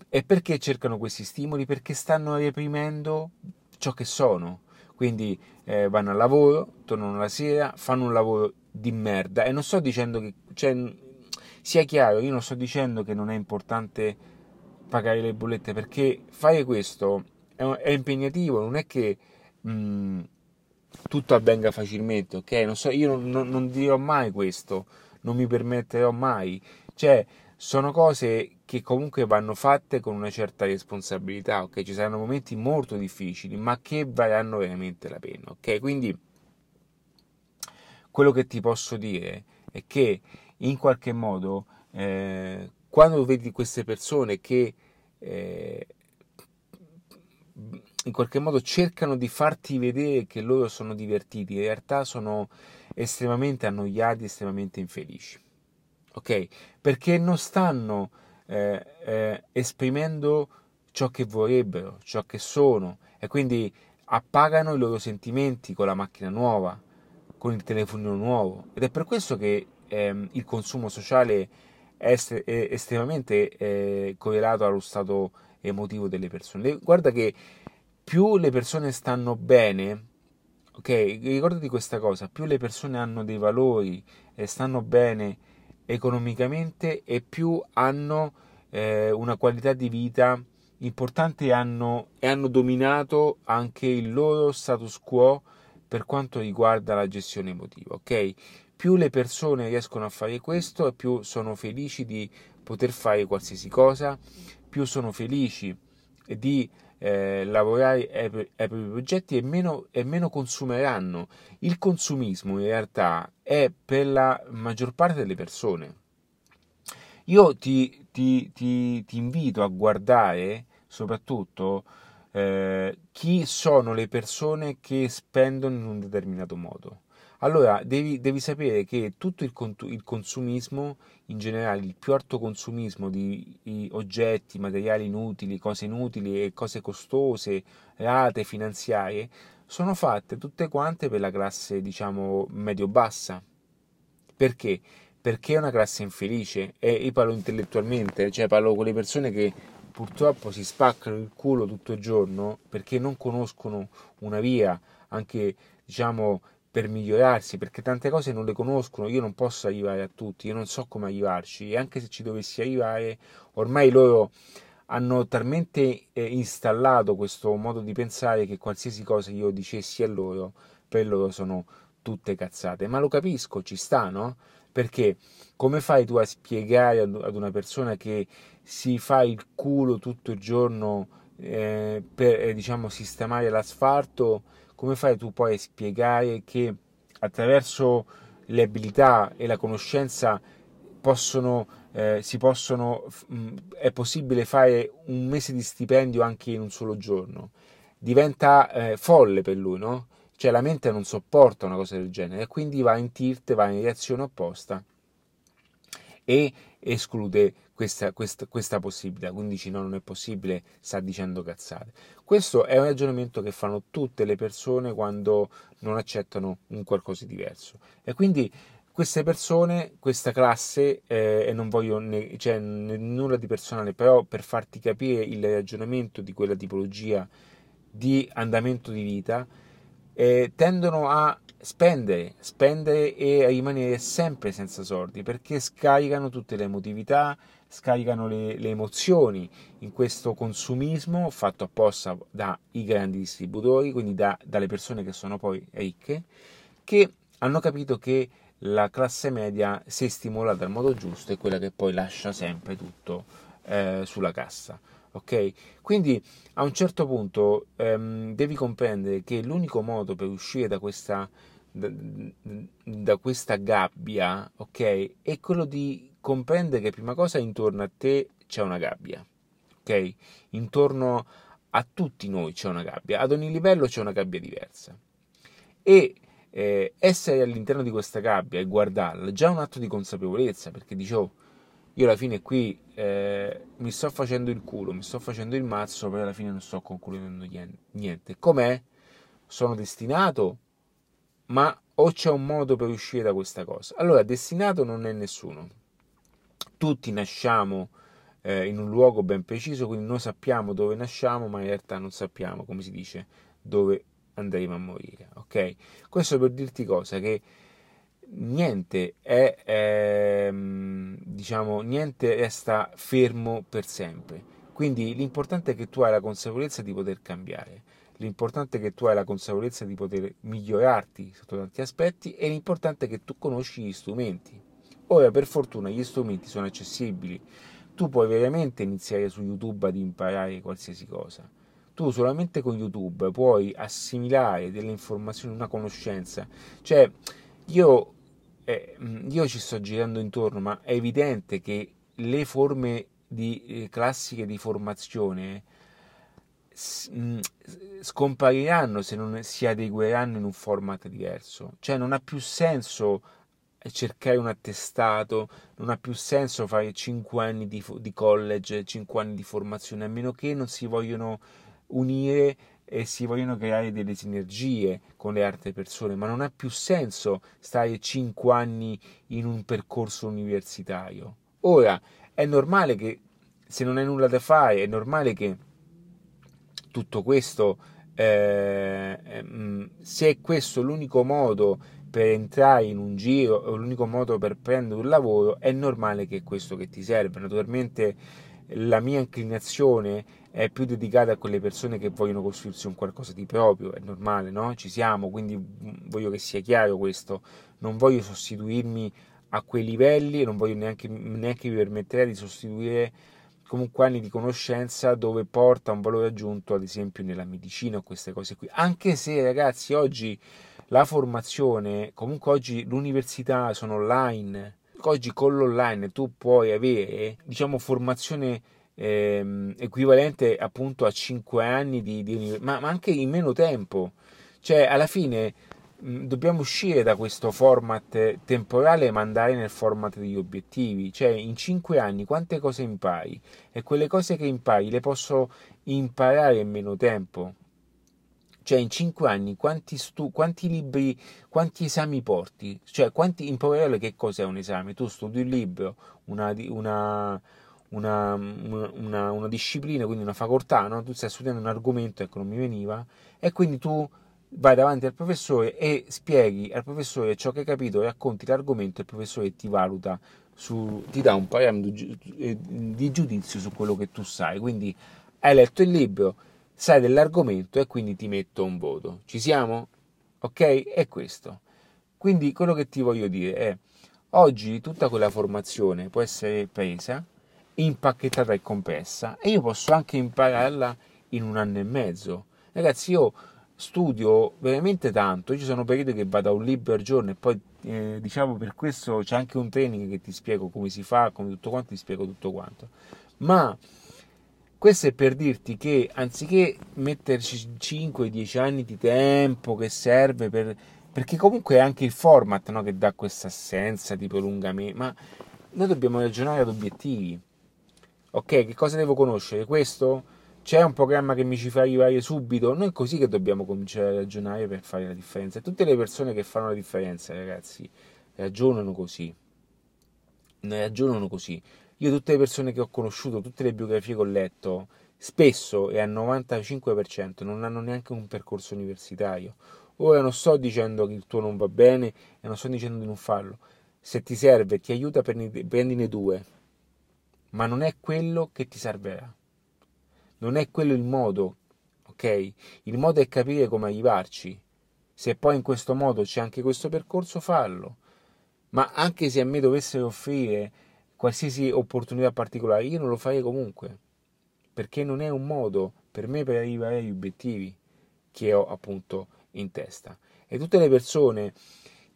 [SPEAKER 1] E perché cercano questi stimoli? Perché stanno reprimendo ciò che sono. Quindi eh, vanno al lavoro, tornano la sera, fanno un lavoro di merda. E non sto dicendo che, cioè, sia chiaro, io non sto dicendo che non è importante pagare le bollette, perché fare questo è, è impegnativo, non è che mh, mm, tutto avvenga facilmente, ok? Non so, io non, non, non dirò mai questo, non mi permetterò mai. Cioè, sono cose che comunque vanno fatte con una certa responsabilità, ok? Ci saranno momenti molto difficili, ma che varranno veramente la pena, ok? Quindi quello che ti posso dire è che in qualche modo eh, quando vedi queste persone che eh, in qualche modo cercano di farti vedere che loro sono divertiti, in realtà sono estremamente annoiati, estremamente infelici ok? Perché non stanno eh, eh, esprimendo ciò che vorrebbero, ciò che sono e quindi appagano i loro sentimenti con la macchina nuova, con il telefonino nuovo ed è per questo che ehm, il consumo sociale è, est- è estremamente eh, correlato allo stato emotivo delle persone. Guarda che più le persone stanno bene, ok, ricordati questa cosa, più le persone hanno dei valori e stanno bene economicamente e più hanno eh, una qualità di vita importante hanno, e hanno dominato anche il loro status quo per quanto riguarda la gestione emotiva, ok? Più le persone riescono a fare questo, più sono felici di poter fare qualsiasi cosa, più sono felici di eh, lavorare ai, ai, propri progetti e meno, e meno consumeranno. Il consumismo in realtà è per la maggior parte delle persone. Io ti, ti, ti, ti invito a guardare soprattutto eh, chi sono le persone che spendono in un determinato modo. Allora, devi, devi sapere che tutto il, il, consumismo, in generale, il più alto consumismo di, di, oggetti, materiali inutili, cose inutili e cose costose, rate finanziarie, sono fatte tutte quante per la classe, diciamo, medio-bassa. Perché? Perché è una classe infelice e io parlo intellettualmente, cioè parlo con le persone che purtroppo si spaccano il culo tutto il giorno perché non conoscono una via anche diciamo per migliorarsi perché tante cose non le conoscono io non posso arrivare a tutti io non so come arrivarci e anche se ci dovessi arrivare ormai loro hanno talmente eh, installato questo modo di pensare che qualsiasi cosa io dicessi a loro per loro sono tutte cazzate ma lo capisco ci sta no perché come fai tu a spiegare ad una persona che si fa il culo tutto il giorno eh, per eh, diciamo sistemare l'asfalto? Come fai tu poi a spiegare che attraverso le abilità e la conoscenza possono, eh, possono, mm, è possibile fare un mese di stipendio anche in un solo giorno? Diventa eh, folle per lui, no? Cioè la mente non sopporta una cosa del genere e quindi va in tilt, va in reazione opposta e esclude questa, questa, questa, possibilità. Quindi dici no, non è possibile, sta dicendo cazzate. Questo è un ragionamento che fanno tutte le persone quando non accettano un qualcosa di diverso. E quindi queste persone, questa classe, eh, e non voglio ne, cioè, nulla di personale, però per farti capire il ragionamento di quella tipologia di andamento di vita, eh, tendono a spendere, spendere e rimanere sempre senza soldi perché scaricano tutte le emotività, scaricano le, le emozioni in questo consumismo fatto apposta dai grandi distributori, quindi da, dalle persone che sono poi ricche, che hanno capito che la classe media, se stimolata al modo giusto, è quella che poi lascia sempre tutto eh, sulla cassa ok? Quindi a un certo punto ehm, devi comprendere che l'unico modo per uscire da questa, da, da questa gabbia, ok? È quello di comprendere che prima cosa intorno a te c'è una gabbia, ok? Intorno a tutti noi c'è una gabbia, ad ogni livello c'è una gabbia diversa. E eh, essere all'interno di questa gabbia e guardarla è già un atto di consapevolezza, perché dicevo, io alla fine qui eh, mi sto facendo il culo, mi sto facendo il mazzo, poi alla fine non sto concludendo niente. Com'è? Sono destinato, ma o c'è un modo per uscire da questa cosa? Allora, destinato non è nessuno. Tutti nasciamo eh, in un luogo ben preciso, quindi noi sappiamo dove nasciamo, ma in realtà non sappiamo, come si dice, dove andremo a morire. Ok? Questo per dirti cosa? Che niente è, ehm, diciamo, niente resta fermo per sempre. Quindi l'importante è che tu hai la consapevolezza di poter cambiare, l'importante è che tu hai la consapevolezza di poter migliorarti sotto tanti aspetti e l'importante è che tu conosci gli strumenti. Ora, per fortuna, gli strumenti sono accessibili. Tu puoi veramente iniziare su YouTube ad imparare qualsiasi cosa. Tu solamente con YouTube puoi assimilare delle informazioni, una conoscenza. Cioè, io eh, io ci sto girando intorno, ma è evidente che le forme di, eh, classiche di formazione mm, scompariranno se non si adegueranno in un format diverso. Cioè non ha più senso cercare un attestato, non ha più senso fare 5 anni di, di college, 5 anni di formazione, a meno che non si vogliono unire e si vogliono creare delle sinergie con le altre persone, ma non ha più senso stare 5 anni in un percorso universitario. Ora, è normale che se non hai nulla da fare, è normale che tutto questo, eh, ehm, se è questo l'unico modo per entrare in un giro o l'unico modo per prendere un lavoro, è normale che è questo che ti serve. Naturalmente la mia inclinazione è più dedicata a quelle persone che vogliono costruirsi un qualcosa di proprio, è normale, no? Ci siamo, quindi voglio che sia chiaro questo, non voglio sostituirmi a quei livelli, non voglio neanche, neanche mi permettere di sostituire comunque anni di conoscenza dove porta un valore aggiunto ad esempio nella medicina o queste cose qui anche se ragazzi oggi la formazione comunque oggi l'università sono online oggi con l'online tu puoi avere diciamo formazione ehm, equivalente appunto a 5 anni di, di università ma, ma anche in meno tempo cioè alla fine Mm, dobbiamo uscire da questo format temporale e mandare nel format degli obiettivi. Cioè, in cinque anni quante cose impari? E quelle cose che impari le posso imparare in meno tempo. Cioè, in cinque anni quanti, stu- quanti libri, quanti esami porti? Cioè, quanti, in parole che cos'è un esame? Tu studi un libro, una, una, una, una, una disciplina, quindi una facoltà, no? Tu stai studiando un argomento, ecco, non mi veniva, e quindi tu vai davanti al professore e spieghi al professore ciò che hai capito, racconti l'argomento e il professore ti valuta, su, ti dà un parametro di giudizio su quello che tu sai. Quindi hai letto il libro, sai dell'argomento e quindi ti metto un voto. Ci siamo? Ok? È questo. Quindi quello che ti voglio dire è, oggi tutta quella formazione può essere presa, impacchettata e compressa e io posso anche impararla in un anno e mezzo. Ragazzi, io studio veramente tanto, ci sono periodi che vado a un libro al giorno e poi eh, diciamo per questo c'è anche un training che ti spiego come si fa, come tutto quanto, ti spiego tutto quanto. Ma questo è per dirti che anziché metterci 5-10 anni di tempo che serve per... perché comunque è anche il format no, che dà questa assenza di prolungamento, ma noi dobbiamo ragionare ad obiettivi. Ok, che cosa devo conoscere? Questo? c'è un programma che mi ci fa arrivare subito, non è così che dobbiamo cominciare a ragionare per fare la differenza. Tutte le persone che fanno la differenza, ragazzi, ragionano così. Ragionano così. Io tutte le persone che ho conosciuto, tutte le biografie che ho letto, spesso e al 95% non hanno neanche un percorso universitario. Ora non sto dicendo che il tuo non va bene e non sto dicendo di non farlo. Se ti serve, ti aiuta, prendine due. Ma non è quello che ti servirà. Non è quello il modo, ok? Il modo è capire come arrivarci. Se poi in questo modo c'è anche questo percorso, fallo. Ma anche se a me dovessero offrire qualsiasi opportunità particolare, io non lo farei comunque. Perché non è un modo per me per arrivare agli obiettivi che ho appunto in testa. E tutte le persone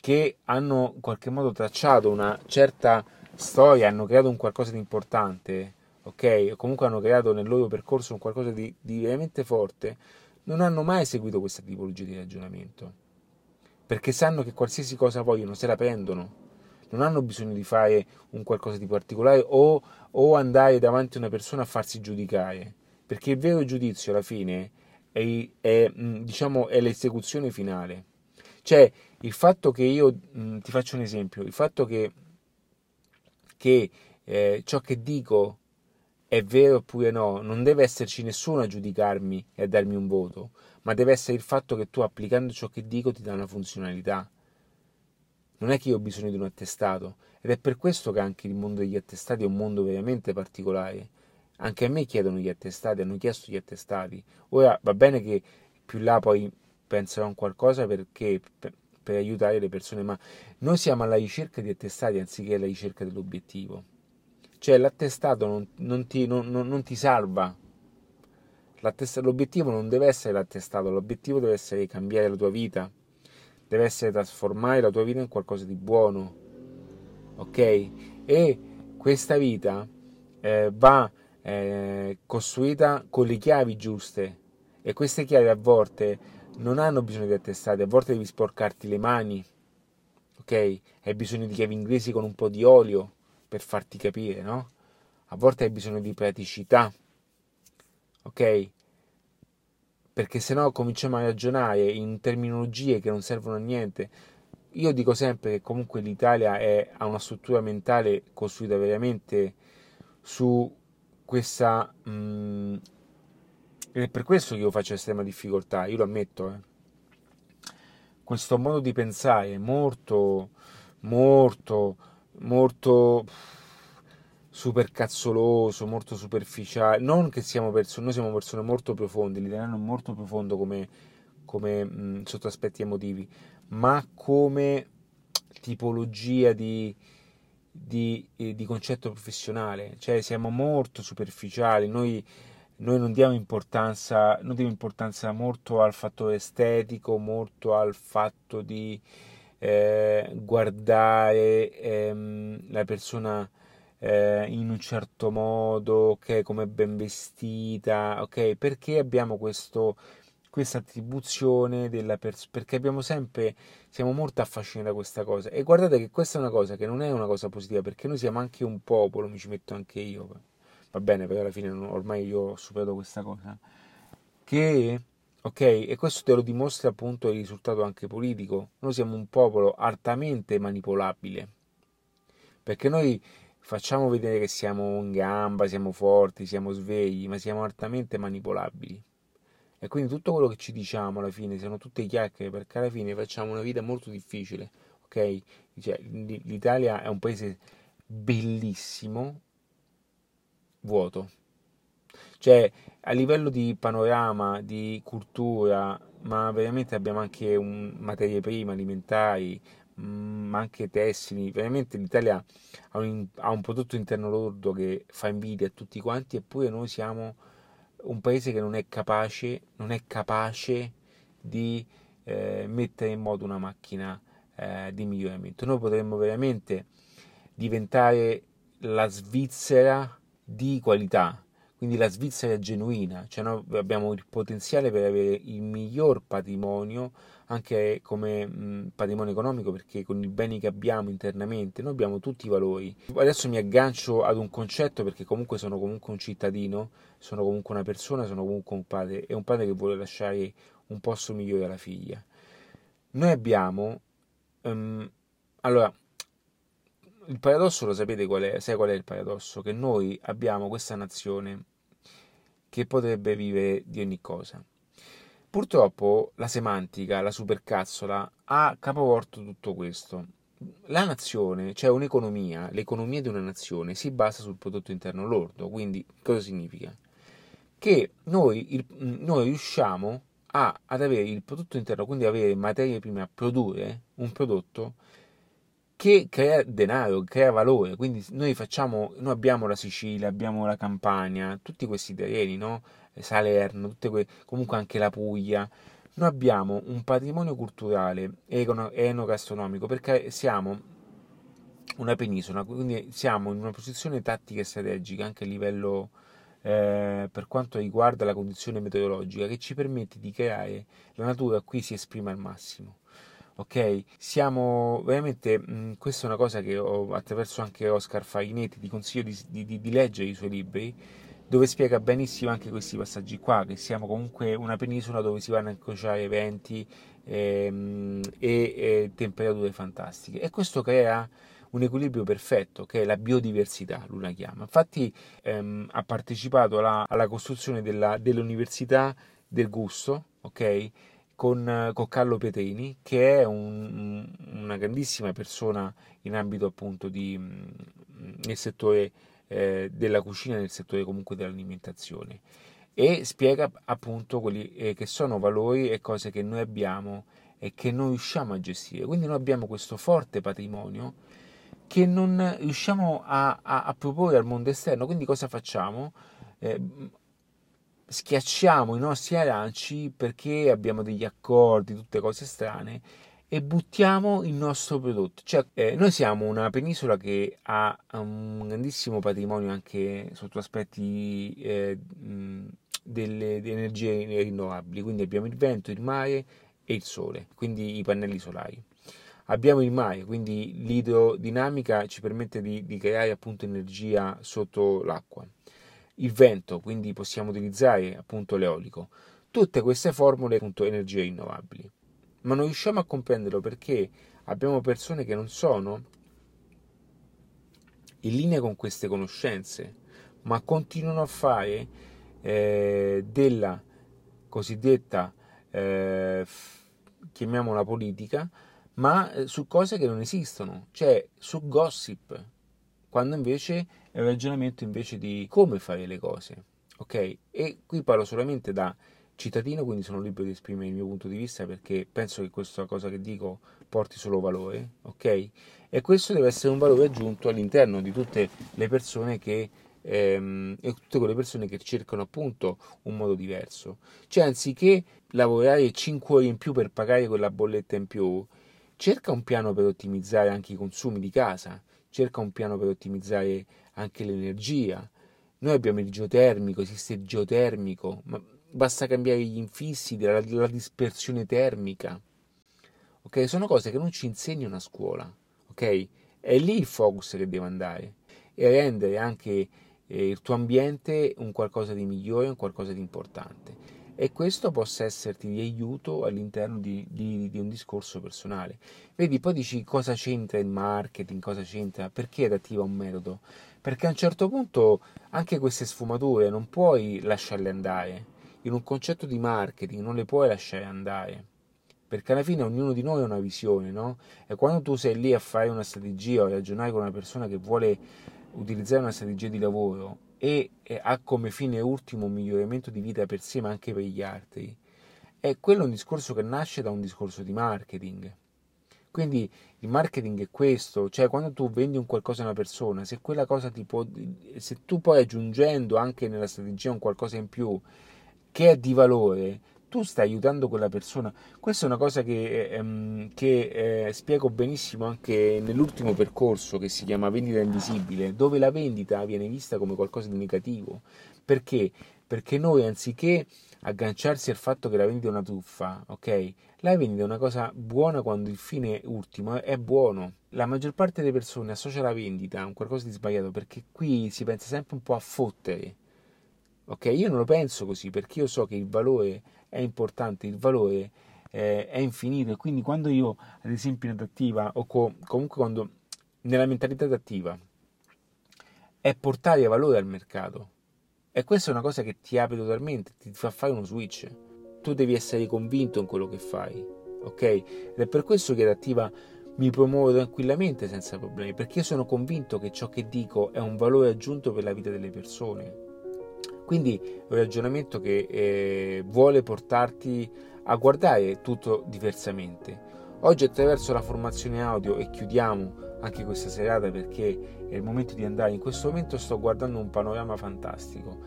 [SPEAKER 1] che hanno in qualche modo tracciato una certa storia, hanno creato un qualcosa di importante, ok? O comunque hanno creato nel loro percorso un qualcosa di, di veramente forte, non hanno mai seguito questa tipologia di ragionamento. Perché sanno che qualsiasi cosa vogliono se la prendono. Non hanno bisogno di fare un qualcosa di particolare o, o andare davanti a una persona a farsi giudicare. Perché il vero giudizio alla fine è, è, diciamo, è l'esecuzione finale. Cioè, il fatto che io, ti faccio un esempio, il fatto che, che eh, ciò che dico è vero oppure no, non deve esserci nessuno a giudicarmi e a darmi un voto, ma deve essere il fatto che tu applicando ciò che dico ti dà una funzionalità. Non è che io ho bisogno di un attestato ed è per questo che anche il mondo degli attestati è un mondo veramente particolare. Anche a me chiedono gli attestati, hanno chiesto gli attestati. Ora va bene che più là poi penserò a qualcosa perché per, per aiutare le persone, ma noi siamo alla ricerca di attestati anziché alla ricerca dell'obiettivo. Cioè l'attestato non, non, ti, non, non ti, salva. l'obiettivo non deve essere l'attestato, l'obiettivo deve essere cambiare la tua vita, deve essere trasformare la tua vita in qualcosa di buono. Ok? E questa vita eh, va eh, costruita con le chiavi giuste e queste chiavi a volte non hanno bisogno di attestati, a volte devi sporcarti le mani. Ok? ok? Hai bisogno di chiavi inglesi con un po' di olio per farti capire, no? A volte hai bisogno di praticità, ok? Perché se no cominciamo a ragionare in terminologie che non servono a niente. Io dico sempre che comunque l'Italia è, ha una struttura mentale costruita veramente su questa... Mh, mm, è per questo che io faccio estrema difficoltà, io lo ammetto, eh questo modo di pensare molto, molto, molto supercazzoloso, molto superficiale. Non che siamo persone, noi siamo persone molto profonde, l'italiano è molto profondo come, come mh, sotto aspetti emotivi, ma come tipologia di, di, di concetto professionale, cioè siamo molto superficiali, noi noi non diamo importanza, non diamo importanza molto al fattore estetico, molto al fatto di eh, guardare ehm, la persona eh, in un certo modo, ok, come è ben vestita, ok, perché abbiamo questo, questa attribuzione della persona, perché abbiamo sempre, siamo molto affascinati da questa cosa. E guardate che questa è una cosa che non è una cosa positiva perché noi siamo anche un popolo, mi ci metto anche io va bene, però alla fine ormai io ho superato questa cosa, che, ok, e questo te lo dimostra appunto il risultato anche politico, noi siamo un popolo altamente manipolabile, perché noi facciamo vedere che siamo in gamba, siamo forti, siamo svegli, ma siamo altamente manipolabili. E quindi tutto quello che ci diciamo alla fine sono tutte chiacchiere perché alla fine facciamo una vita molto difficile, ok? Cioè, L'Italia è un paese bellissimo, vuoto. Cioè, a livello di panorama, di cultura, ma veramente abbiamo anche un, materie prime alimentari, ma anche tessili. Veramente l'Italia ha un, ha un prodotto interno lordo che fa invidia a tutti quanti, eppure noi siamo un paese che non è capace, non è capace di eh, mettere in moto una macchina eh, di miglioramento. Noi potremmo veramente diventare la Svizzera di qualità, quindi la Svizzera genuina, cioè noi abbiamo il potenziale per avere il miglior patrimonio anche come mh, patrimonio economico perché con i beni che abbiamo internamente noi abbiamo tutti i valori. Adesso mi aggancio ad un concetto perché comunque sono comunque un cittadino, sono comunque una persona, sono comunque un padre e un padre che vuole lasciare un posto migliore alla figlia. Noi abbiamo um, allora il paradosso lo sapete qual è? Sai qual è il paradosso? Che noi abbiamo questa nazione che potrebbe vivere di ogni cosa. Purtroppo la semantica, la supercazzola, ha capovolto tutto questo. La nazione, cioè un'economia, l'economia di una nazione si basa sul prodotto interno lordo, quindi cosa significa? Che noi, il, noi riusciamo a, ad avere il prodotto interno, quindi avere materie prime a produrre un prodotto che crea denaro, crea valore. Quindi noi facciamo, noi abbiamo la Sicilia, abbiamo la Campania, tutti questi terreni, no? Salerno, que- comunque anche la Puglia. Noi abbiamo un patrimonio culturale e enogastronomico perché siamo una penisola, quindi siamo in una posizione tattica e strategica anche a livello eh, per quanto riguarda la condizione meteorologica che ci permette di creare la natura qui si esprime al massimo ok? Siamo veramente, mh, mm, questa è una cosa che ho attraverso anche Oscar Farinetti, ti consiglio di, di, di, leggere i suoi libri, dove spiega benissimo anche questi passaggi qua, che siamo comunque una penisola dove si vanno a incrociare venti ehm, e, e temperature fantastiche e questo crea un equilibrio perfetto che è la biodiversità, lui la chiama. Infatti ehm, ha partecipato alla, alla costruzione della, dell'Università del Gusto, ok? con, con Carlo Petrini, che è un, una grandissima persona in ambito appunto di, nel settore eh, della cucina, nel settore comunque dell'alimentazione e spiega appunto quelli eh, che sono valori e cose che noi abbiamo e che non riusciamo a gestire. Quindi noi abbiamo questo forte patrimonio che non riusciamo a, a, a proporre al mondo esterno. Quindi cosa facciamo? Eh, schiacciamo i nostri aranci perché abbiamo degli accordi, tutte cose strane e buttiamo il nostro prodotto. Cioè, eh, noi siamo una penisola che ha un grandissimo patrimonio anche sotto aspetti eh, delle, delle, energie rinnovabili, quindi abbiamo il vento, il mare e il sole, quindi i pannelli solari. Abbiamo il mare, quindi l'idrodinamica ci permette di, di creare appunto energia sotto l'acqua. Il vento, quindi possiamo utilizzare appunto l'eolico. Tutte queste formule appunto energie rinnovabili. Ma non riusciamo a comprenderlo perché abbiamo persone che non sono in linea con queste conoscenze, ma continuano a fare eh, della cosiddetta, eh, chiamiamola politica, ma eh, su cose che non esistono, cioè su gossip, quando invece è un ragionamento invece di come fare le cose, ok? E qui parlo solamente da cittadino, quindi sono libero di esprimere il mio punto di vista perché penso che questa cosa che dico porti solo valore, ok? E questo deve essere un valore aggiunto all'interno di tutte le persone che ehm, e tutte quelle persone che cercano appunto un modo diverso. Cioè, anziché lavorare 5 ore in più per pagare quella bolletta in più, cerca un piano per ottimizzare anche i consumi di casa, cerca un piano per ottimizzare anche l'energia. Noi abbiamo il geotermico, esiste il geotermico, ma basta cambiare gli infissi della, della dispersione termica. Ok, sono cose che non ci insegnano a scuola, ok? È lì il focus che deve andare e rendere anche eh, il tuo ambiente un qualcosa di migliore, un qualcosa di importante e questo possa esserti di aiuto all'interno di, di, di, un discorso personale. Vedi, poi dici cosa c'entra il marketing, cosa c'entra, perché adattiva un metodo? Perché a un certo punto anche queste sfumature non puoi lasciarle andare. In un concetto di marketing non le puoi lasciare andare. Perché alla fine ognuno di noi ha una visione, no? E quando tu sei lì a fare una strategia o a ragionare con una persona che vuole utilizzare una strategia di lavoro e, ha come fine ultimo un miglioramento di vita per sé ma anche per gli altri, è quello un discorso che nasce da un discorso di marketing. Quindi il marketing è questo, cioè quando tu vendi un qualcosa a una persona, se quella cosa ti può, se tu poi aggiungendo anche nella strategia un qualcosa in più che è di valore, tu stai aiutando quella persona. Questa è una cosa che, ehm, che eh, spiego benissimo anche nell'ultimo percorso che si chiama vendita invisibile, dove la vendita viene vista come qualcosa di negativo. Perché? Perché noi anziché agganciarsi al fatto che la vendita è una truffa, ok? La vendita è una cosa buona quando il fine ultimo è buono. La maggior parte delle persone associa la vendita a un qualcosa di sbagliato perché qui si pensa sempre un po' a fottere. Ok, io non lo penso così perché io so che il valore è importante, il valore eh, è infinito e quindi quando io ad esempio in adattiva o co- comunque quando nella mentalità adattiva è portare valore al mercato e questa è una cosa che ti apre totalmente, ti fa fare uno switch. Tu devi essere convinto in quello che fai, ok? Ed è per questo che adattiva mi promuovo tranquillamente senza problemi, perché sono convinto che ciò che dico è un valore aggiunto per la vita delle persone quindi è un ragionamento che eh, vuole portarti a guardare tutto diversamente. Oggi attraverso la formazione audio e chiudiamo anche questa serata perché è il momento di andare. In questo momento sto guardando un panorama fantastico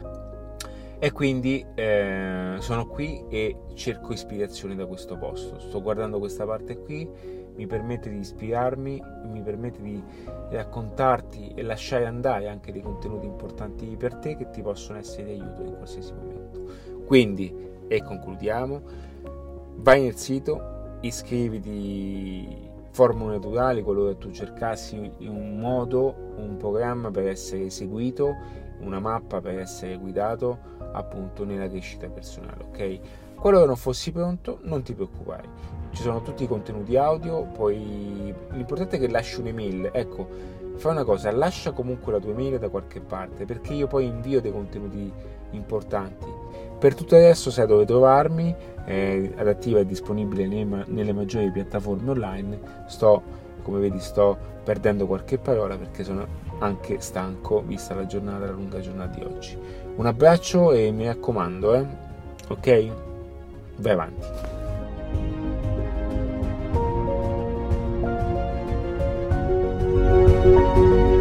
[SPEAKER 1] e quindi eh, sono qui e cerco ispirazione da questo posto. Sto guardando questa parte qui mi permette di ispirarmi, mi permette di raccontarti e lasciare andare anche dei contenuti importanti per te che ti possono essere di aiuto in qualsiasi momento. Quindi, e concludiamo, vai nel sito, iscriviti Formule Naturali qualora tu cercassi un modo, un programma per essere seguito, una mappa per essere guidato appunto nella crescita personale, ok? Qualora non fossi pronto, non ti preoccupare ci sono tutti i contenuti audio, poi l'importante è che lasci un'email, ecco, fai una cosa, lascia comunque la tua email da qualche parte, perché io poi invio dei contenuti importanti. Per tutto adesso sai dove trovarmi, eh, adattiva è disponibile nelle, nelle maggiori piattaforme online, sto, come vedi, sto perdendo qualche parola perché sono anche stanco vista la giornata, la lunga giornata di oggi. Un abbraccio e mi raccomando, eh? ok? Vai avanti. Música